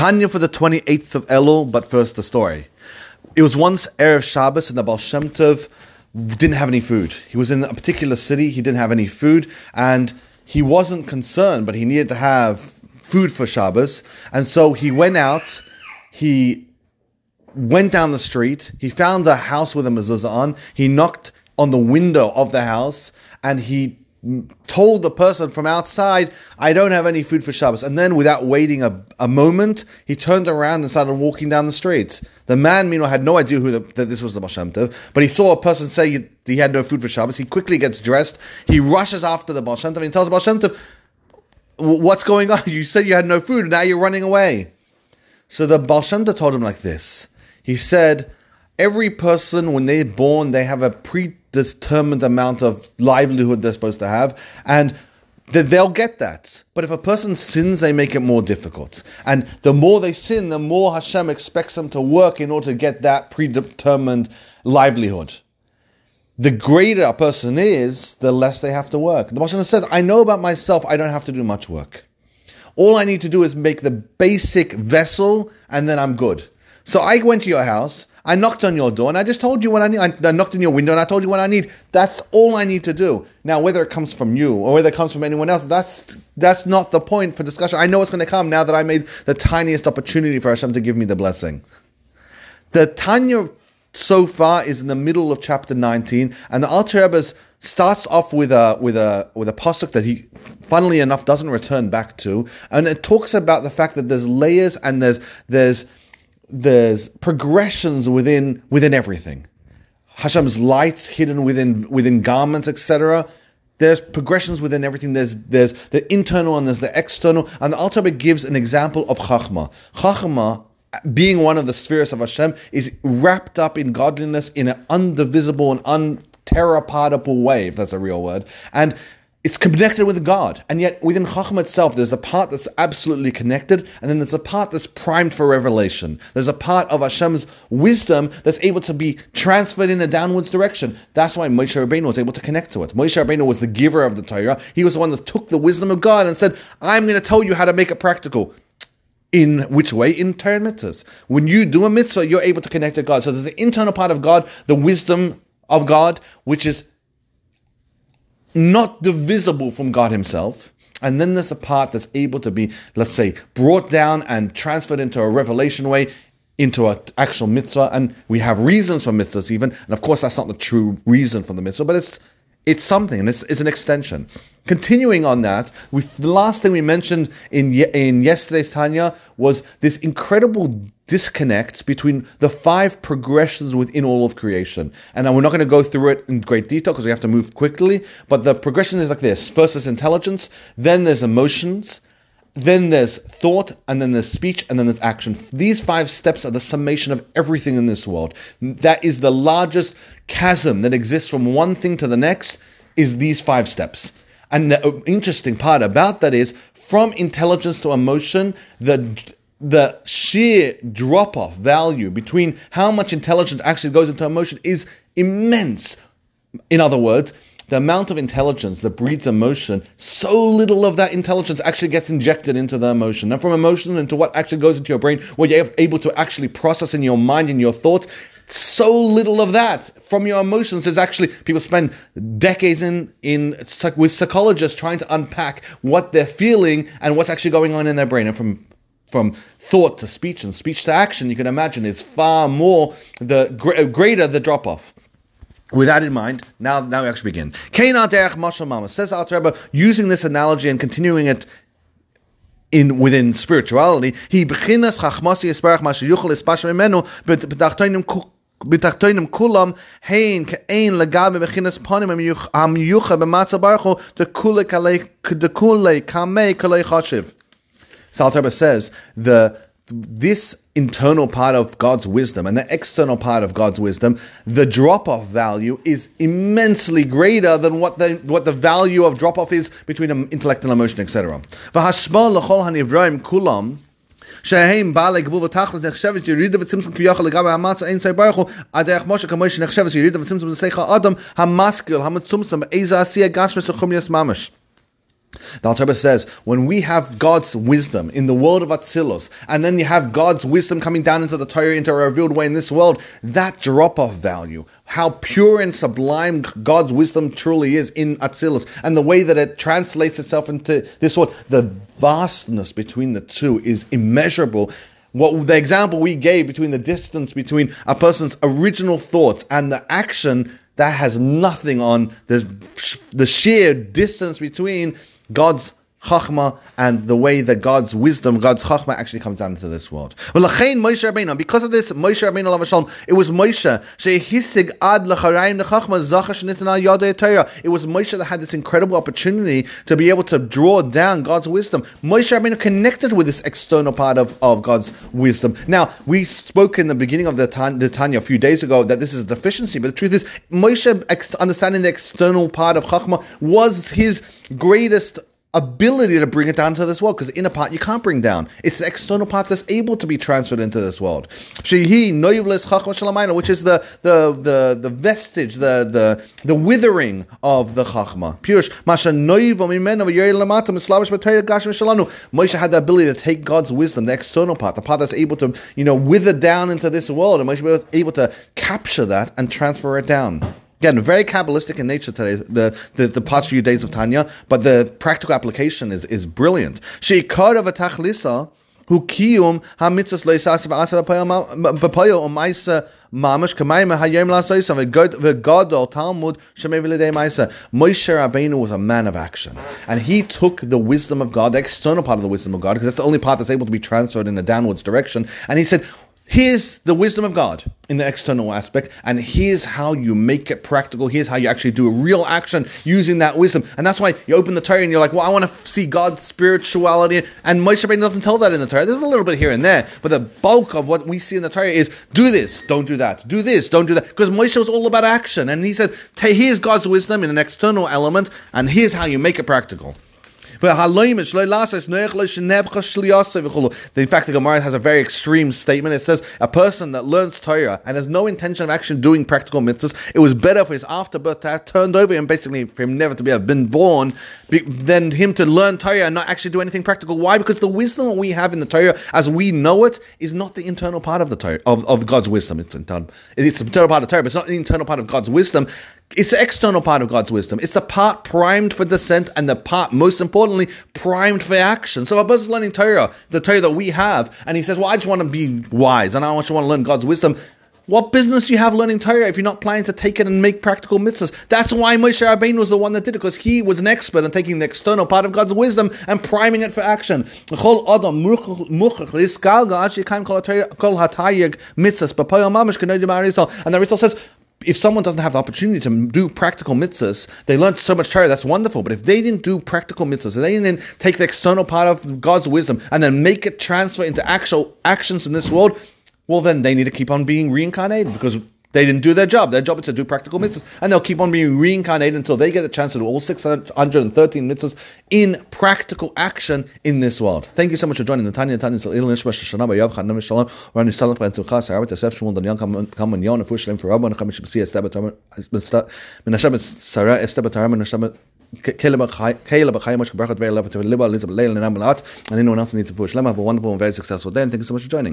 Tanya for the 28th of Elul, but first the story. It was once Erev Shabbos and the Baal Shem Tov didn't have any food. He was in a particular city, he didn't have any food, and he wasn't concerned, but he needed to have food for Shabbos. And so he went out, he went down the street, he found a house with a mezuzah on, he knocked on the window of the house, and he told the person from outside, I don't have any food for Shabbos. And then, without waiting a, a moment, he turned around and started walking down the street. The man, meanwhile, had no idea who the, that this was the Baal but he saw a person say he, had no food for Shabbos. He quickly gets dressed. He rushes after the Baal and he tells the Baal What's going on? You said you had no food, and now you're running away. So the Baal told him like this. He said, Every person, when they're born, they have a predetermined amount of livelihood they're supposed to have, and they'll get that. But if a person sins, they make it more difficult. And the more they sin, the more Hashem expects them to work in order to get that predetermined livelihood. The greater a person is, the less they have to work. The Moshe says, I know about myself, I don't have to do much work. All I need to do is make the basic vessel, and then I'm good. So I went to your house, I knocked on your door, and I just told you what I need. I knocked on your window, and I told you what I need. That's all I need to do. Now, whether it comes from you or whether it comes from anyone else, that's that's not the point for discussion. I know it's going to come now that I made the tiniest opportunity for Hashem to give me the blessing. The Tanya so far is in the middle of chapter 19, and the Alter Rebbe starts off with a with a with a pasuk that he, funnily enough, doesn't return back to, and it talks about the fact that there's layers and there's there's there's progressions within within everything. Hashem's lights hidden within within garments, etc. There's progressions within everything. There's there's the internal and there's the external. And the Alter gives an example of Chachma. Chachma, being one of the spheres of Hashem, is wrapped up in godliness in an undivisible and unterapodable way, if that's a real word. And it's connected with God. And yet within Chachma itself, there's a part that's absolutely connected, and then there's a part that's primed for revelation. There's a part of Hashem's wisdom that's able to be transferred in a downwards direction. That's why Moshe Rabbeinu was able to connect to it. Moshe Rabbeinu was the giver of the Torah. He was the one that took the wisdom of God and said, I'm going to tell you how to make it practical. In which way? In Torah mitzvahs. When you do a mitzvah, you're able to connect to God. So there's the internal part of God, the wisdom of God, which is not divisible from God Himself. And then there's a part that's able to be, let's say, brought down and transferred into a revelation way, into an actual mitzvah. And we have reasons for mitzvahs even. And of course, that's not the true reason for the mitzvah, but it's it's something, and it's, it's an extension. Continuing on that, we, the last thing we mentioned in in yesterday's Tanya was this incredible disconnect between the five progressions within all of creation. And we're not going to go through it in great detail because we have to move quickly. But the progression is like this: first is intelligence, then there's emotions, then there's thought, and then there's speech, and then there's action. These five steps are the summation of everything in this world. That is the largest chasm that exists from one thing to the next, is these five steps. And the interesting part about that is from intelligence to emotion, the the sheer drop off value between how much intelligence actually goes into emotion is immense. In other words, the amount of intelligence that breeds emotion, so little of that intelligence actually gets injected into the emotion. And from emotion into what actually goes into your brain, what you're able to actually process in your mind, in your thoughts, so little of that from your emotions is actually people spend decades in in with psychologists trying to unpack what they're feeling and what's actually going on in their brain and from from thought to speech and speech to action you can imagine it's far more the uh, greater the drop off with that in mind, now now we actually begin. Says Al Rebbe, using this analogy and continuing it in within spirituality, he bechinas chachmasi esparach mashu yuchel espash memenu betachtoinim בתחתונים כולם הן כאין לגבי מכינס פנים המיוחד במצב ברוך הוא דכולי קמי כלי חושב. Salterba says the this internal part of God's wisdom and the external part of God's wisdom, the drop-off value is immensely greater than what the what the value of drop-off is between intellect and emotion, etc. שהם בעלי גבול ותכלס נחשבת ירידה וצמצום כביכול לגבי המצה אין סי ברוך הוא הדרך משה כמו שנחשבת ירידה וצמצום לשיח האדם המשכיל המצומצם איזה עשייה גשמס וחומייס ממש The Alter says, when we have God's wisdom in the world of Atzilus, and then you have God's wisdom coming down into the Torah, into a revealed way in this world, that drop-off value, how pure and sublime God's wisdom truly is in Atzilus, and the way that it translates itself into this world, the vastness between the two is immeasurable. What the example we gave between the distance between a person's original thoughts and the action that has nothing on the the sheer distance between God's Chachma and the way that God's wisdom, God's Chachma actually comes down into this world. Because of this, Moshe Rabbeinu Shalom, it was Moshe. It was Moshe that had this incredible opportunity to be able to draw down God's wisdom. Moshe Rabbeinu connected with this external part of, of God's wisdom. Now, we spoke in the beginning of the, the Tanya a few days ago that this is a deficiency, but the truth is, Moshe understanding the external part of Chachma was his greatest ability to bring it down to this world because inner part you can't bring down. It's the external part that's able to be transferred into this world. Shehi noyuvles chachma which is the the the the vestige, the the the withering of the chachma. Pirush masha Moshe had the ability to take God's wisdom, the external part, the part that's able to you know wither down into this world, and Moshe was able to capture that and transfer it down. Again, very Kabbalistic in nature today, the, the, the past few days of Tanya, but the practical application is, is brilliant. Sheikar of who kiyum ha-mitzvahs leisasiv asar b'poyo u'maisa mamash kamayim hayem la'soisav v'gadol Talmud shemei maisa. Moshe Rabbeinu was a man of action. And he took the wisdom of God, the external part of the wisdom of God, because that's the only part that's able to be transferred in a downwards direction, and he said, Here's the wisdom of God in the external aspect, and here's how you make it practical. Here's how you actually do a real action using that wisdom. And that's why you open the Torah and you're like, well, I want to see God's spirituality. And Moshe Rabbeinu doesn't tell that in the Torah. There's a little bit here and there, but the bulk of what we see in the Torah is do this, don't do that, do this, don't do that. Because Moshe was all about action. And he said, here's God's wisdom in an external element, and here's how you make it practical. In fact, the Gemara has a very extreme statement. It says a person that learns Torah and has no intention of actually doing practical mitzvahs, it was better for his afterbirth to have turned over and basically for him never to be have been born than him to learn Torah and not actually do anything practical. Why? Because the wisdom we have in the Torah, as we know it, is not the internal part of the Torah of, of God's wisdom. It's internal, it's the internal part of the Torah, but it's not the internal part of God's wisdom. It's the external part of God's wisdom. It's the part primed for descent and the part, most importantly, primed for action. So a person is learning Torah, the Torah that we have, and he says, Well, I just want to be wise and I just want to learn God's wisdom. What business you have learning Torah if you're not planning to take it and make practical mitzvahs? That's why Moshe Rabbeinu was the one that did it, because he was an expert in taking the external part of God's wisdom and priming it for action. And the Arizal says, if someone doesn't have the opportunity to do practical mitzvahs, they learn so much Torah, that's wonderful. But if they didn't do practical mitzvahs, they didn't take the external part of God's wisdom and then make it transfer into actual actions in this world, well, then they need to keep on being reincarnated because they didn't do their job. Their job is to do practical mitzvahs, and they'll keep on being reincarnated until they get the chance to do all 613 mitzvahs in practical action in this world. Thank you so much for joining the Tanya Tanya Il Nishma Shana Bayav Chanam Shalom Rani Salach Ben Tzulcha Sarabat Yosef Shmuel Daniel Kaman Yon Afu Shalem for Rabban Chamish B'si Esteba Tarman Menashem Sarah Esteba Tarman Menashem Caleb Chaim Mosh Baruch Very Love Liba Elizabeth Leil and Amalat and anyone else needs a Shlema. Have a wonderful and very successful day and thank you so much for joining.